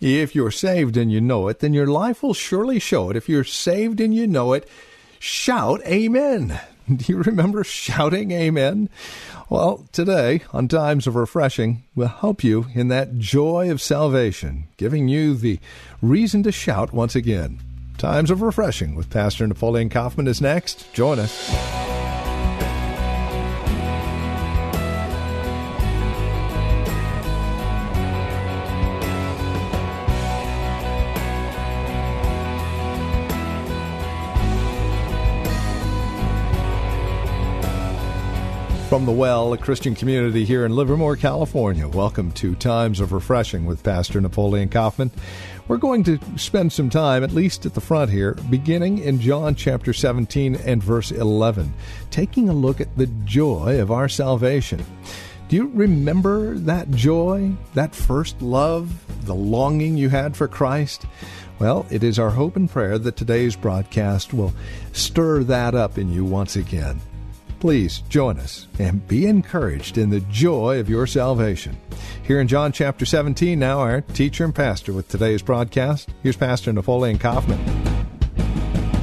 If you're saved and you know it, then your life will surely show it. If you're saved and you know it, shout amen. Do you remember shouting amen? Well, today, on Times of Refreshing, we'll help you in that joy of salvation, giving you the reason to shout once again. Times of Refreshing with Pastor Napoleon Kaufman is next. Join us. From the Well, a Christian community here in Livermore, California. Welcome to Times of Refreshing with Pastor Napoleon Kaufman. We're going to spend some time, at least at the front here, beginning in John chapter 17 and verse 11, taking a look at the joy of our salvation. Do you remember that joy, that first love, the longing you had for Christ? Well, it is our hope and prayer that today's broadcast will stir that up in you once again. Please join us and be encouraged in the joy of your salvation. Here in John chapter 17, now our teacher and pastor with today's broadcast. Here's Pastor Napoleon Kaufman.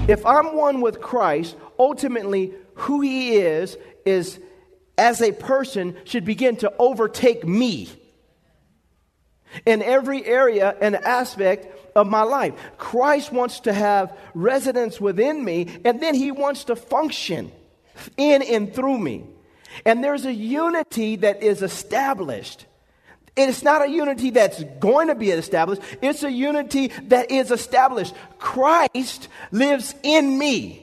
If I'm one with Christ, ultimately who he is, is as a person should begin to overtake me in every area and aspect of my life. Christ wants to have residence within me, and then he wants to function in and through me. And there's a unity that is established. It's not a unity that's going to be established, it's a unity that is established. Christ lives in me.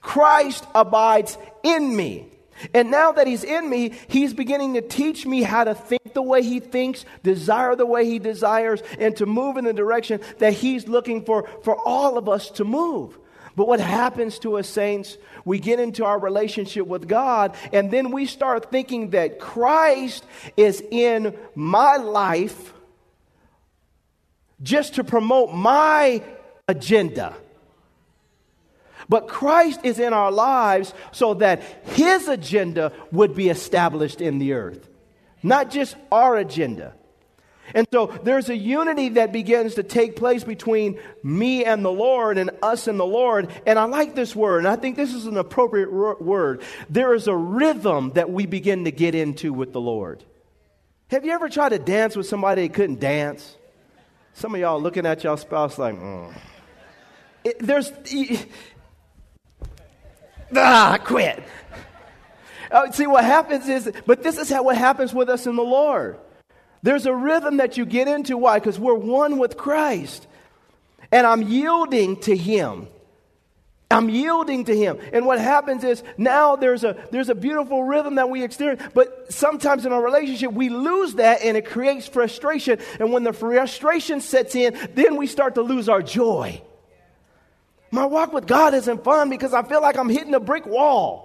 Christ abides in me. And now that he's in me, he's beginning to teach me how to think the way he thinks, desire the way he desires, and to move in the direction that he's looking for for all of us to move. But what happens to us, saints, we get into our relationship with God, and then we start thinking that Christ is in my life just to promote my agenda. But Christ is in our lives so that his agenda would be established in the earth, not just our agenda. And so there's a unity that begins to take place between me and the Lord and us and the Lord. And I like this word, and I think this is an appropriate word. There is a rhythm that we begin to get into with the Lord. Have you ever tried to dance with somebody that couldn't dance? Some of y'all looking at y'all spouse like, mm. it, there's, ah, quit. Uh, see, what happens is, but this is how what happens with us in the Lord. There's a rhythm that you get into. Why? Because we're one with Christ. And I'm yielding to Him. I'm yielding to him. And what happens is now there's a there's a beautiful rhythm that we experience, but sometimes in our relationship we lose that and it creates frustration. And when the frustration sets in, then we start to lose our joy. My walk with God isn't fun because I feel like I'm hitting a brick wall.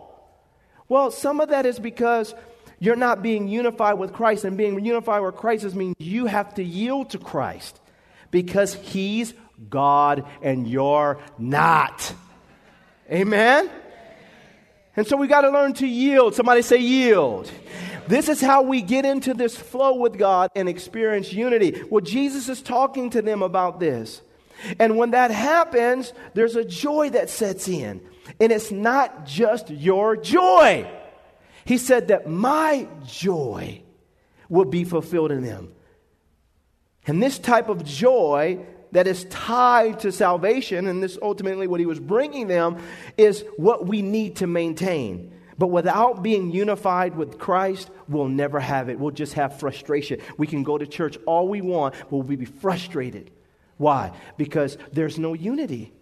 Well, some of that is because you're not being unified with Christ, and being unified with Christ means you have to yield to Christ because He's God and you're not. Amen? And so we got to learn to yield. Somebody say, yield. This is how we get into this flow with God and experience unity. Well, Jesus is talking to them about this. And when that happens, there's a joy that sets in. And it's not just your joy. He said that my joy will be fulfilled in them. And this type of joy that is tied to salvation, and this ultimately what he was bringing them, is what we need to maintain. But without being unified with Christ, we'll never have it. We'll just have frustration. We can go to church all we want, but we'll be frustrated. Why? Because there's no unity.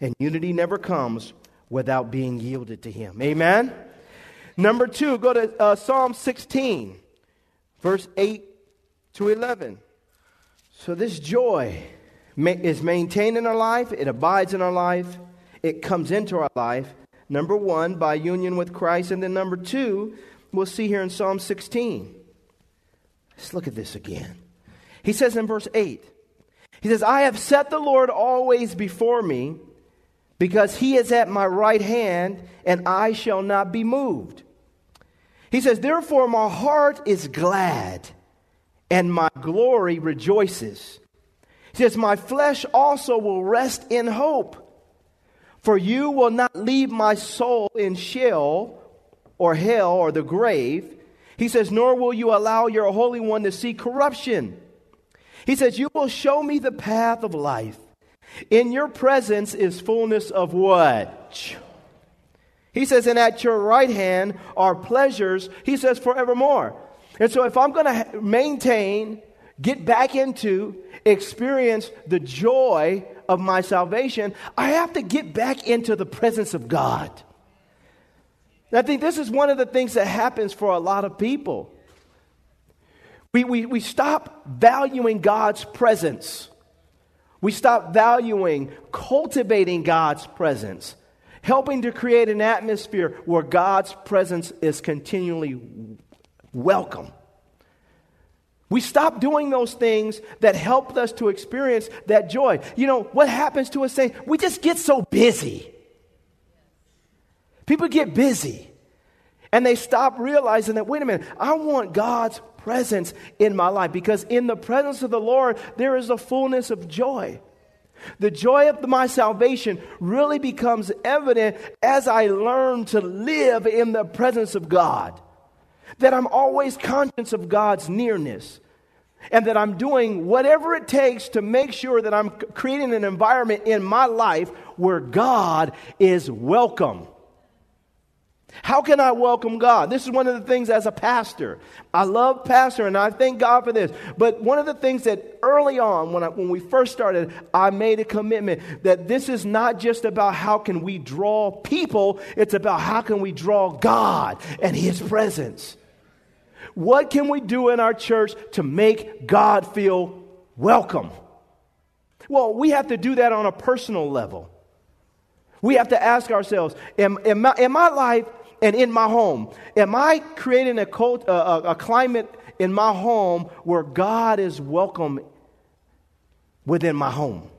And unity never comes without being yielded to Him. Amen? Number two, go to uh, Psalm 16, verse 8 to 11. So, this joy is maintained in our life, it abides in our life, it comes into our life. Number one, by union with Christ. And then number two, we'll see here in Psalm 16. Let's look at this again. He says in verse 8, He says, I have set the Lord always before me, because he is at my right hand, and I shall not be moved. He says, Therefore, my heart is glad, and my glory rejoices. He says, My flesh also will rest in hope. For you will not leave my soul in Sheol or hell or the grave. He says, Nor will you allow your Holy One to see corruption. He says, You will show me the path of life. In your presence is fullness of what? He says, And at your right hand are pleasures, he says, forevermore. And so if I'm going to maintain, get back into, experience the joy of my salvation, I have to get back into the presence of God. I think this is one of the things that happens for a lot of people. We, we, we stop valuing God's presence. We stop valuing cultivating God's presence, helping to create an atmosphere where God's presence is continually welcome. We stop doing those things that helped us to experience that joy. You know, what happens to us saying, we just get so busy. People get busy and they stop realizing that, wait a minute, I want God's presence in my life because in the presence of the Lord, there is a fullness of joy. The joy of my salvation really becomes evident as I learn to live in the presence of God. That I'm always conscious of God's nearness and that I'm doing whatever it takes to make sure that I'm creating an environment in my life where God is welcome. How can I welcome God? This is one of the things as a pastor. I love pastor and I thank God for this. But one of the things that early on, when, I, when we first started, I made a commitment that this is not just about how can we draw people, it's about how can we draw God and His presence. What can we do in our church to make God feel welcome? Well, we have to do that on a personal level. We have to ask ourselves, in, in, my, in my life and in my home, am I creating a, cult, a, a climate in my home where God is welcome within my home?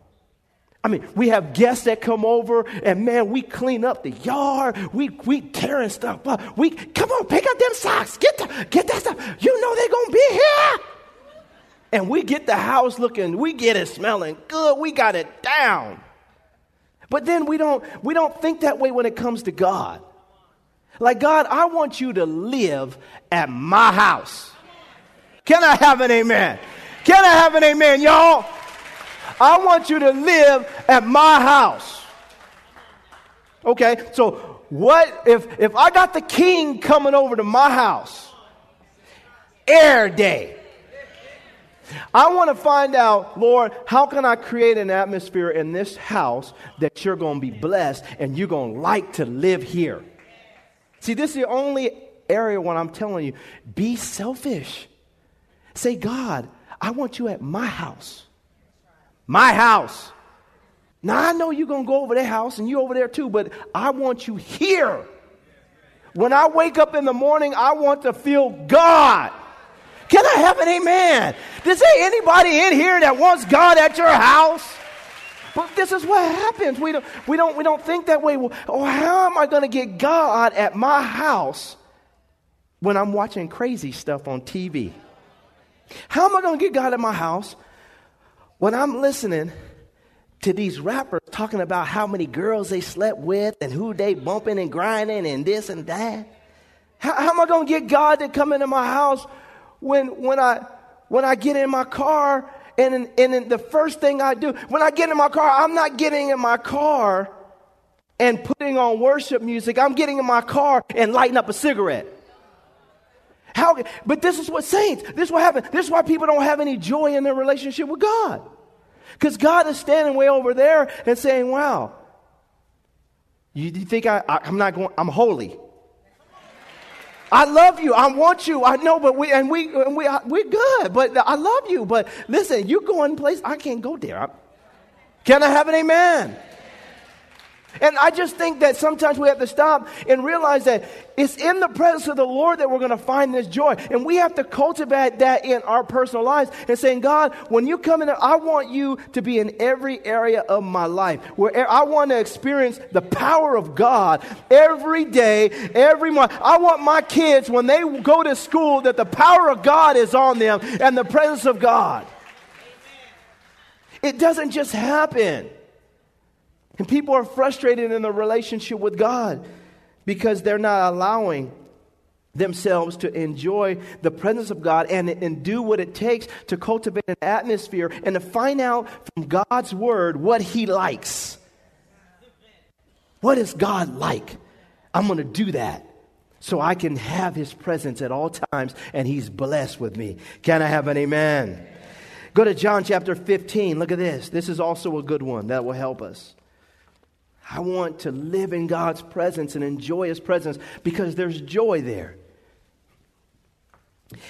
I mean, we have guests that come over, and man, we clean up the yard. We we tearing stuff up. We come on, pick up them socks. Get the, get that stuff. You know they're gonna be here. And we get the house looking, we get it smelling good. We got it down. But then we don't we don't think that way when it comes to God. Like God, I want you to live at my house. Can I have an amen? Can I have an amen, y'all? I want you to live at my house. Okay, so what if if I got the king coming over to my house? Air day. I want to find out, Lord, how can I create an atmosphere in this house that you're going to be blessed and you're going to like to live here? See, this is the only area when I'm telling you, be selfish. Say, God, I want you at my house. My house. Now, I know you're going to go over their house and you over there too, but I want you here. When I wake up in the morning, I want to feel God. Can I have an amen? Is there anybody in here that wants God at your house? But this is what happens. We don't, we don't, we don't think that way. Well, oh, how am I going to get God at my house when I'm watching crazy stuff on TV? How am I going to get God at my house when I'm listening to these rappers talking about how many girls they slept with and who they bumping and grinding and this and that, how, how am I going to get God to come into my house when, when, I, when I get in my car and, and the first thing I do, when I get in my car, I'm not getting in my car and putting on worship music. I'm getting in my car and lighting up a cigarette. How, but this is what saints, this is what happens. This is why people don't have any joy in their relationship with God. Because God is standing way over there and saying, wow, you, you think I, I, I'm not going, I'm holy. I love you. I want you. I know, but we and we and we uh, we're good. But I love you. But listen, you go in place I can't go there. I, Can I have an amen? And I just think that sometimes we have to stop and realize that it's in the presence of the Lord that we're going to find this joy. And we have to cultivate that in our personal lives and saying, God, when you come in, I want you to be in every area of my life. Where I want to experience the power of God every day, every month. I want my kids, when they go to school, that the power of God is on them and the presence of God. It doesn't just happen. And people are frustrated in their relationship with God because they're not allowing themselves to enjoy the presence of God and, and do what it takes to cultivate an atmosphere and to find out from God's word what He likes. What is God like? I'm going to do that so I can have His presence at all times and He's blessed with me. Can I have an amen? Go to John chapter 15. Look at this. This is also a good one that will help us. I want to live in God's presence and enjoy His presence because there's joy there.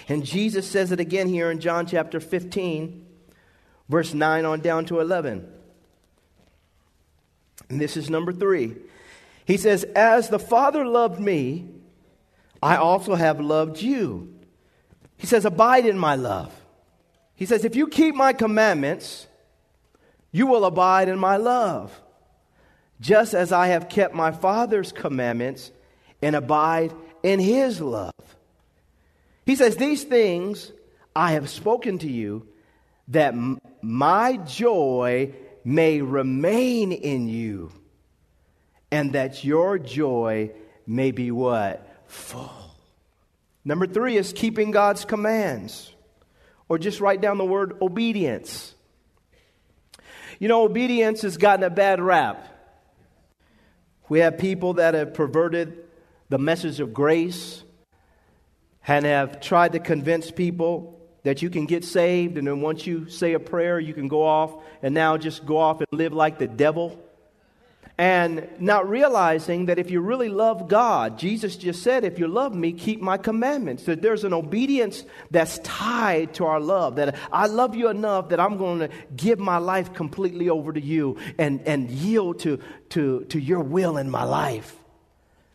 And Jesus says it again here in John chapter 15, verse 9 on down to 11. And this is number three. He says, As the Father loved me, I also have loved you. He says, Abide in my love. He says, If you keep my commandments, you will abide in my love just as I have kept my Father's commandments and abide in his love. He says, These things I have spoken to you, that m- my joy may remain in you, and that your joy may be what? Full. Number three is keeping God's commands, or just write down the word obedience. You know, obedience has gotten a bad rap. We have people that have perverted the message of grace and have tried to convince people that you can get saved, and then once you say a prayer, you can go off and now just go off and live like the devil. And not realizing that if you really love God, Jesus just said, If you love me, keep my commandments. That there's an obedience that's tied to our love. That I love you enough that I'm going to give my life completely over to you and, and yield to, to, to your will in my life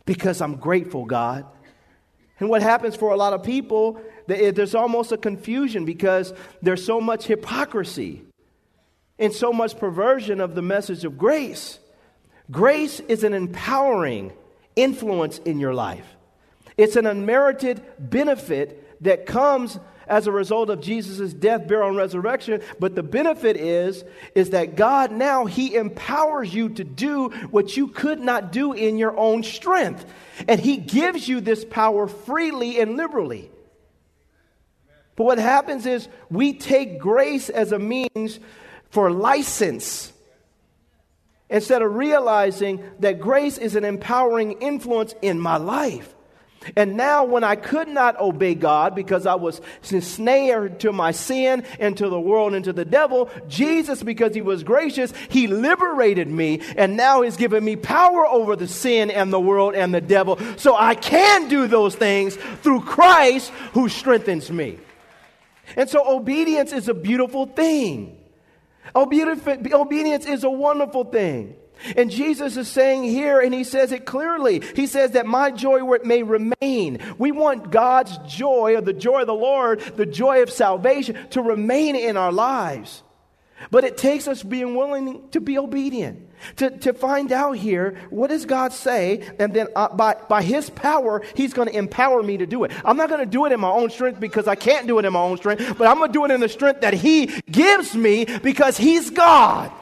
because I'm grateful, God. And what happens for a lot of people, there's almost a confusion because there's so much hypocrisy and so much perversion of the message of grace. Grace is an empowering influence in your life. It's an unmerited benefit that comes as a result of Jesus' death, burial, and resurrection. But the benefit is, is that God now, He empowers you to do what you could not do in your own strength. And He gives you this power freely and liberally. But what happens is we take grace as a means for license instead of realizing that grace is an empowering influence in my life. And now, when I could not obey God because I was ensnared to my sin and to the world and to the devil, Jesus, because he was gracious, he liberated me. And now he's given me power over the sin and the world and the devil. So I can do those things through Christ who strengthens me. And so obedience is a beautiful thing. Obedience is a wonderful thing. And Jesus is saying here, and he says it clearly. He says that my joy may remain. We want God's joy, or the joy of the Lord, the joy of salvation, to remain in our lives. But it takes us being willing to be obedient, to, to find out here what does God say, and then uh, by, by His power, He's going to empower me to do it. I'm not going to do it in my own strength because I can't do it in my own strength, but I'm going to do it in the strength that He gives me because He's God.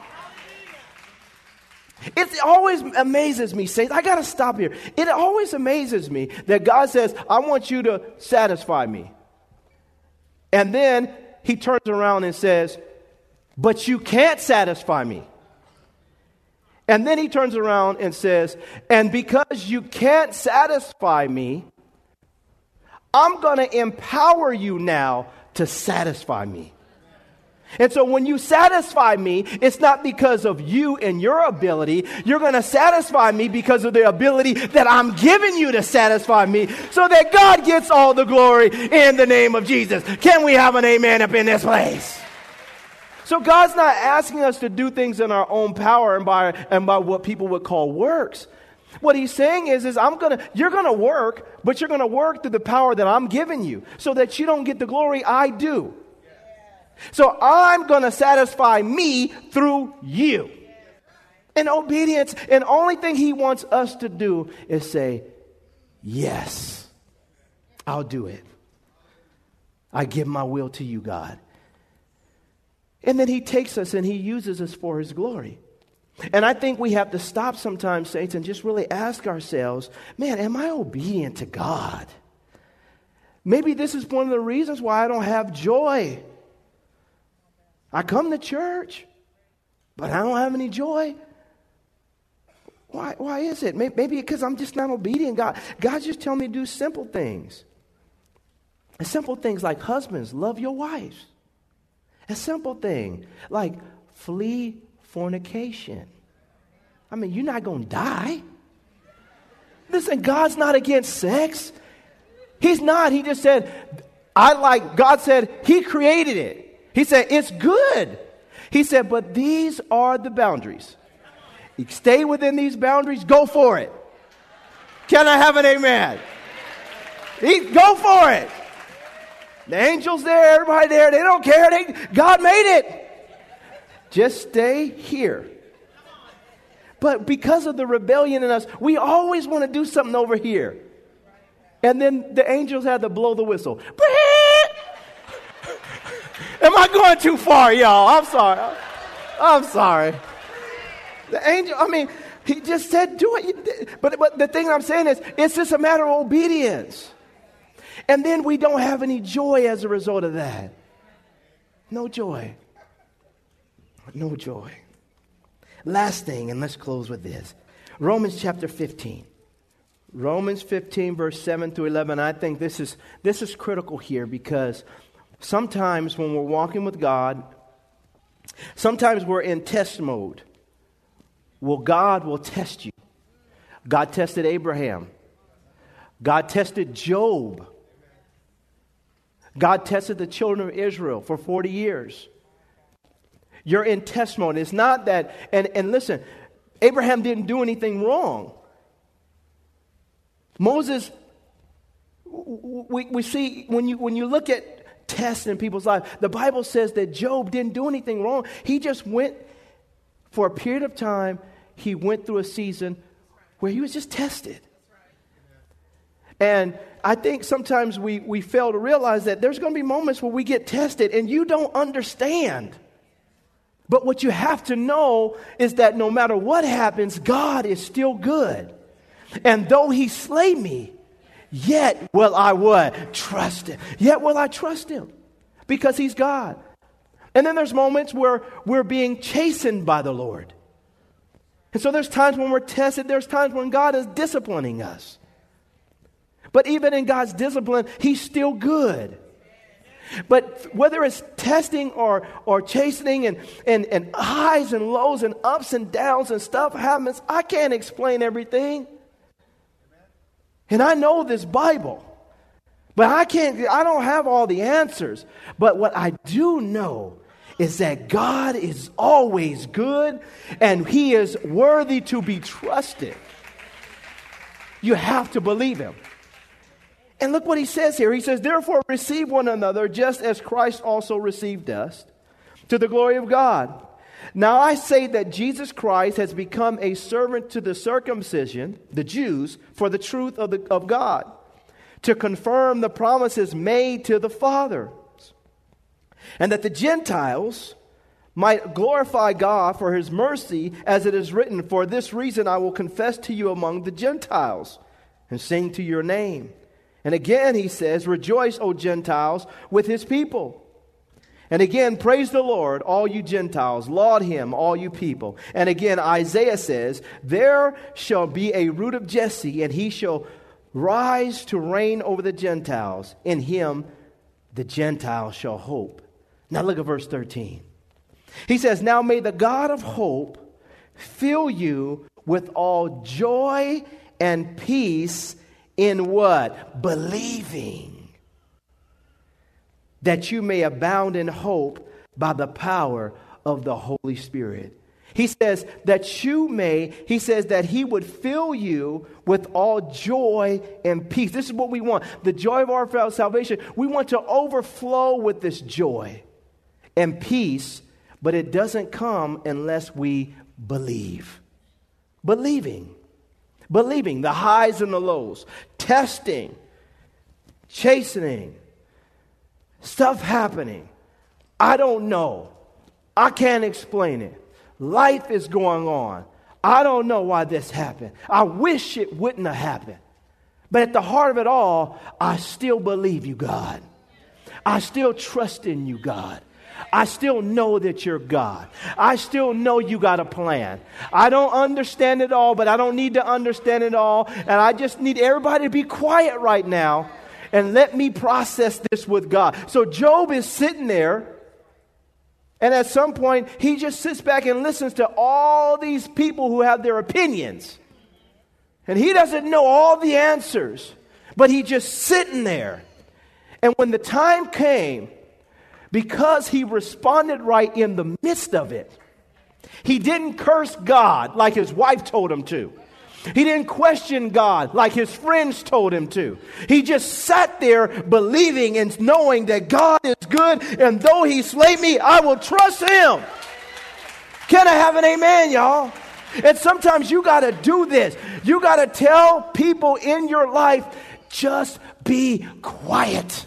It always amazes me, saints. I got to stop here. It always amazes me that God says, I want you to satisfy me. And then He turns around and says, but you can't satisfy me. And then he turns around and says, And because you can't satisfy me, I'm going to empower you now to satisfy me. And so when you satisfy me, it's not because of you and your ability. You're going to satisfy me because of the ability that I'm giving you to satisfy me so that God gets all the glory in the name of Jesus. Can we have an amen up in this place? So God's not asking us to do things in our own power and by, and by what people would call works. What he's saying is, is I'm gonna, you're gonna work, but you're gonna work through the power that I'm giving you so that you don't get the glory I do. So I'm going to satisfy me through you. In obedience, and only thing he wants us to do is say, Yes, I'll do it. I give my will to you, God. And then he takes us and he uses us for his glory. And I think we have to stop sometimes, saints, and just really ask ourselves, man, am I obedient to God? Maybe this is one of the reasons why I don't have joy I come to church, but I don't have any joy. Why, why is it? Maybe because I'm just not obedient. God, God's just telling me to do simple things. Simple things like husbands, love your wives. A simple thing like flee fornication. I mean, you're not going to die. Listen, God's not against sex. He's not. He just said, I like, God said, He created it. He said, It's good. He said, But these are the boundaries. You stay within these boundaries, go for it. Can I have an amen? Go for it. The angels there, everybody there, they don't care. They, God made it. Just stay here. But because of the rebellion in us, we always want to do something over here. And then the angels had to blow the whistle. Am I going too far, y'all? I'm sorry. I'm sorry. The angel, I mean, he just said, do it. But, but the thing I'm saying is, it's just a matter of obedience. And then we don't have any joy as a result of that. No joy. No joy. Last thing, and let's close with this Romans chapter 15. Romans 15, verse 7 through 11. I think this is, this is critical here because Sometimes when we're walking with God, sometimes we're in test mode. Well, God will test you. God tested Abraham. God tested Job. God tested the children of Israel for 40 years. You're in testimony. It's not that, and, and listen, Abraham didn't do anything wrong. Moses, we, we see, when you, when you look at tests in people's lives. The Bible says that Job didn't do anything wrong. He just went for a period of time, he went through a season where he was just tested. And I think sometimes we, we fail to realize that there's going to be moments where we get tested and you don't understand. But what you have to know is that no matter what happens, God is still good. And though he slay me, Yet will I what? Trust him. Yet will I trust him because he's God. And then there's moments where we're being chastened by the Lord. And so there's times when we're tested, there's times when God is disciplining us. But even in God's discipline, he's still good. But whether it's testing or, or chastening and, and, and highs and lows and ups and downs and stuff happens, I can't explain everything. And I know this Bible. But I can't, I don't have all the answers. But what I do know is that God is always good and He is worthy to be trusted. You have to believe Him. And look what He says here. He says, Therefore, receive one another just as Christ also received us to the glory of God. Now I say that Jesus Christ has become a servant to the circumcision, the Jews, for the truth of, the, of God, to confirm the promises made to the fathers, and that the Gentiles might glorify God for his mercy, as it is written, For this reason I will confess to you among the Gentiles and sing to your name. And again he says, Rejoice, O Gentiles, with his people. And again, praise the Lord, all you Gentiles. Laud him, all you people. And again, Isaiah says, There shall be a root of Jesse, and he shall rise to reign over the Gentiles. In him the Gentiles shall hope. Now look at verse 13. He says, Now may the God of hope fill you with all joy and peace in what? Believing. That you may abound in hope by the power of the Holy Spirit. He says that you may, he says that he would fill you with all joy and peace. This is what we want the joy of our salvation. We want to overflow with this joy and peace, but it doesn't come unless we believe. Believing. Believing the highs and the lows, testing, chastening, stuff happening. I don't know. I can't explain it. Life is going on. I don't know why this happened. I wish it wouldn't have happened. But at the heart of it all, I still believe you, God. I still trust in you, God. I still know that you're God. I still know you got a plan. I don't understand it all, but I don't need to understand it all. And I just need everybody to be quiet right now and let me process this with God. So Job is sitting there and at some point, he just sits back and listens to all these people who have their opinions. And he doesn't know all the answers, but he's just sitting there. And when the time came, because he responded right in the midst of it, he didn't curse God like his wife told him to. He didn't question God like his friends told him to. He just sat there believing and knowing that God is good, and though he slay me, I will trust him. Can I have an amen, y'all? And sometimes you got to do this. You got to tell people in your life, just be quiet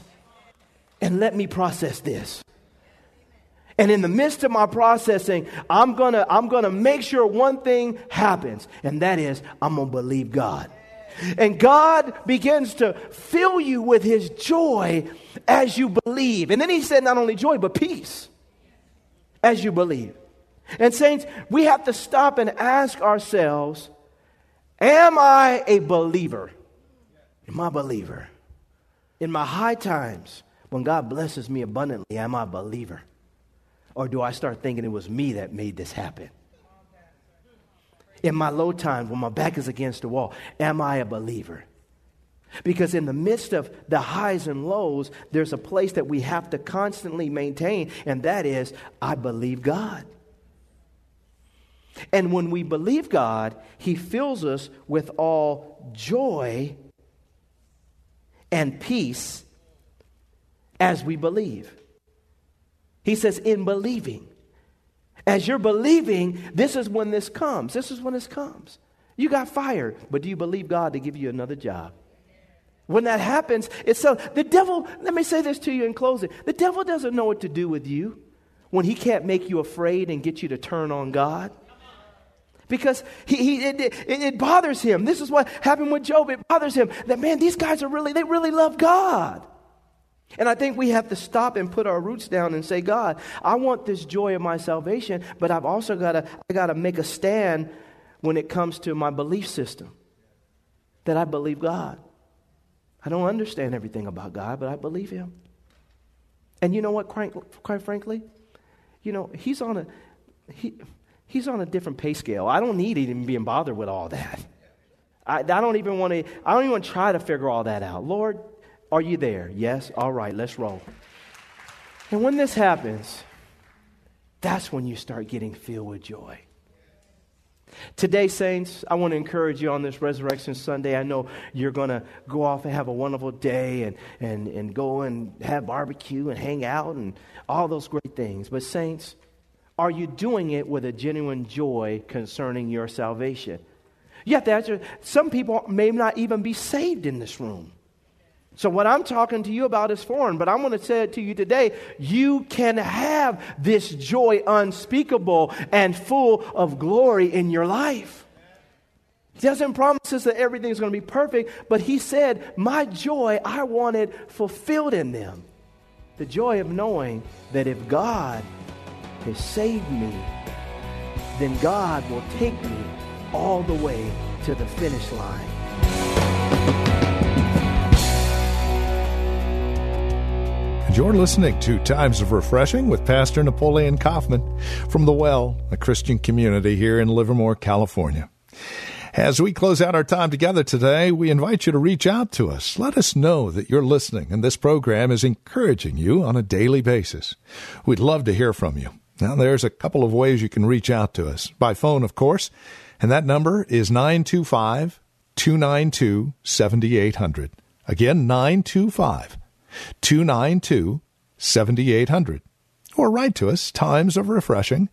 and let me process this. And in the midst of my processing, I'm going to I'm going to make sure one thing happens, and that is I'm going to believe God. And God begins to fill you with his joy as you believe. And then he said not only joy but peace as you believe. And saints, we have to stop and ask ourselves, am I a believer? Am I a believer? In my high times, when God blesses me abundantly, am I a believer? Or do I start thinking it was me that made this happen? In my low times, when my back is against the wall, am I a believer? Because in the midst of the highs and lows, there's a place that we have to constantly maintain, and that is, I believe God. And when we believe God, He fills us with all joy and peace as we believe. He says, in believing. As you're believing, this is when this comes. This is when this comes. You got fired, but do you believe God to give you another job? When that happens, it's so the devil, let me say this to you in closing. The devil doesn't know what to do with you when he can't make you afraid and get you to turn on God. Because he, he it, it, it bothers him. This is what happened with Job. It bothers him that, man, these guys are really, they really love God. And I think we have to stop and put our roots down and say, God, I want this joy of my salvation, but I've also got to I got to make a stand when it comes to my belief system. That I believe God. I don't understand everything about God, but I believe him. And you know what, quite, quite frankly? You know, he's on a he, he's on a different pay scale. I don't need even being bothered with all that. I, I don't even want to I don't even try to figure all that out. Lord, are you there? Yes? All right, let's roll. And when this happens, that's when you start getting filled with joy. Today, saints, I want to encourage you on this Resurrection Sunday. I know you're going to go off and have a wonderful day and, and, and go and have barbecue and hang out and all those great things. But, saints, are you doing it with a genuine joy concerning your salvation? You have to answer. Some people may not even be saved in this room. So, what I'm talking to you about is foreign, but I'm going to say it to you today. You can have this joy unspeakable and full of glory in your life. He doesn't promise us that everything's going to be perfect, but He said, My joy, I want it fulfilled in them. The joy of knowing that if God has saved me, then God will take me all the way to the finish line. And you're listening to Times of Refreshing with Pastor Napoleon Kaufman from The Well, a Christian community here in Livermore, California. As we close out our time together today, we invite you to reach out to us. Let us know that you're listening and this program is encouraging you on a daily basis. We'd love to hear from you. Now, there's a couple of ways you can reach out to us. By phone, of course, and that number is 925 292 7800. Again, 925 292 7800. Or write to us, Times of Refreshing,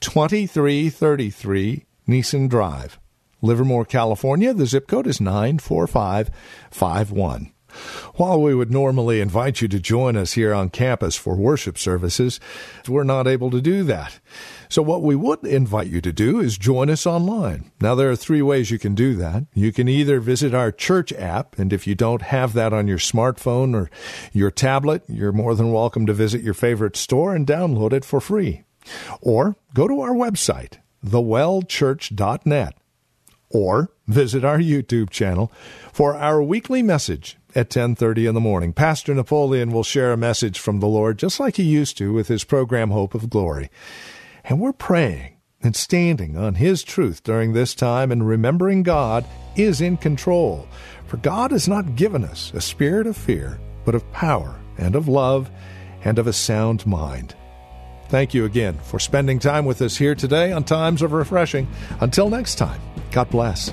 2333 Nissen Drive. Livermore, California. The zip code is 94551. While we would normally invite you to join us here on campus for worship services, we're not able to do that. So what we would invite you to do is join us online. Now there are three ways you can do that. You can either visit our church app, and if you don't have that on your smartphone or your tablet, you're more than welcome to visit your favorite store and download it for free. Or go to our website, thewellchurch.net or visit our YouTube channel for our weekly message at 10:30 in the morning. Pastor Napoleon will share a message from the Lord just like he used to with his program Hope of Glory. And we're praying and standing on his truth during this time and remembering God is in control. For God has not given us a spirit of fear, but of power and of love and of a sound mind. Thank you again for spending time with us here today on Times of Refreshing. Until next time, God bless.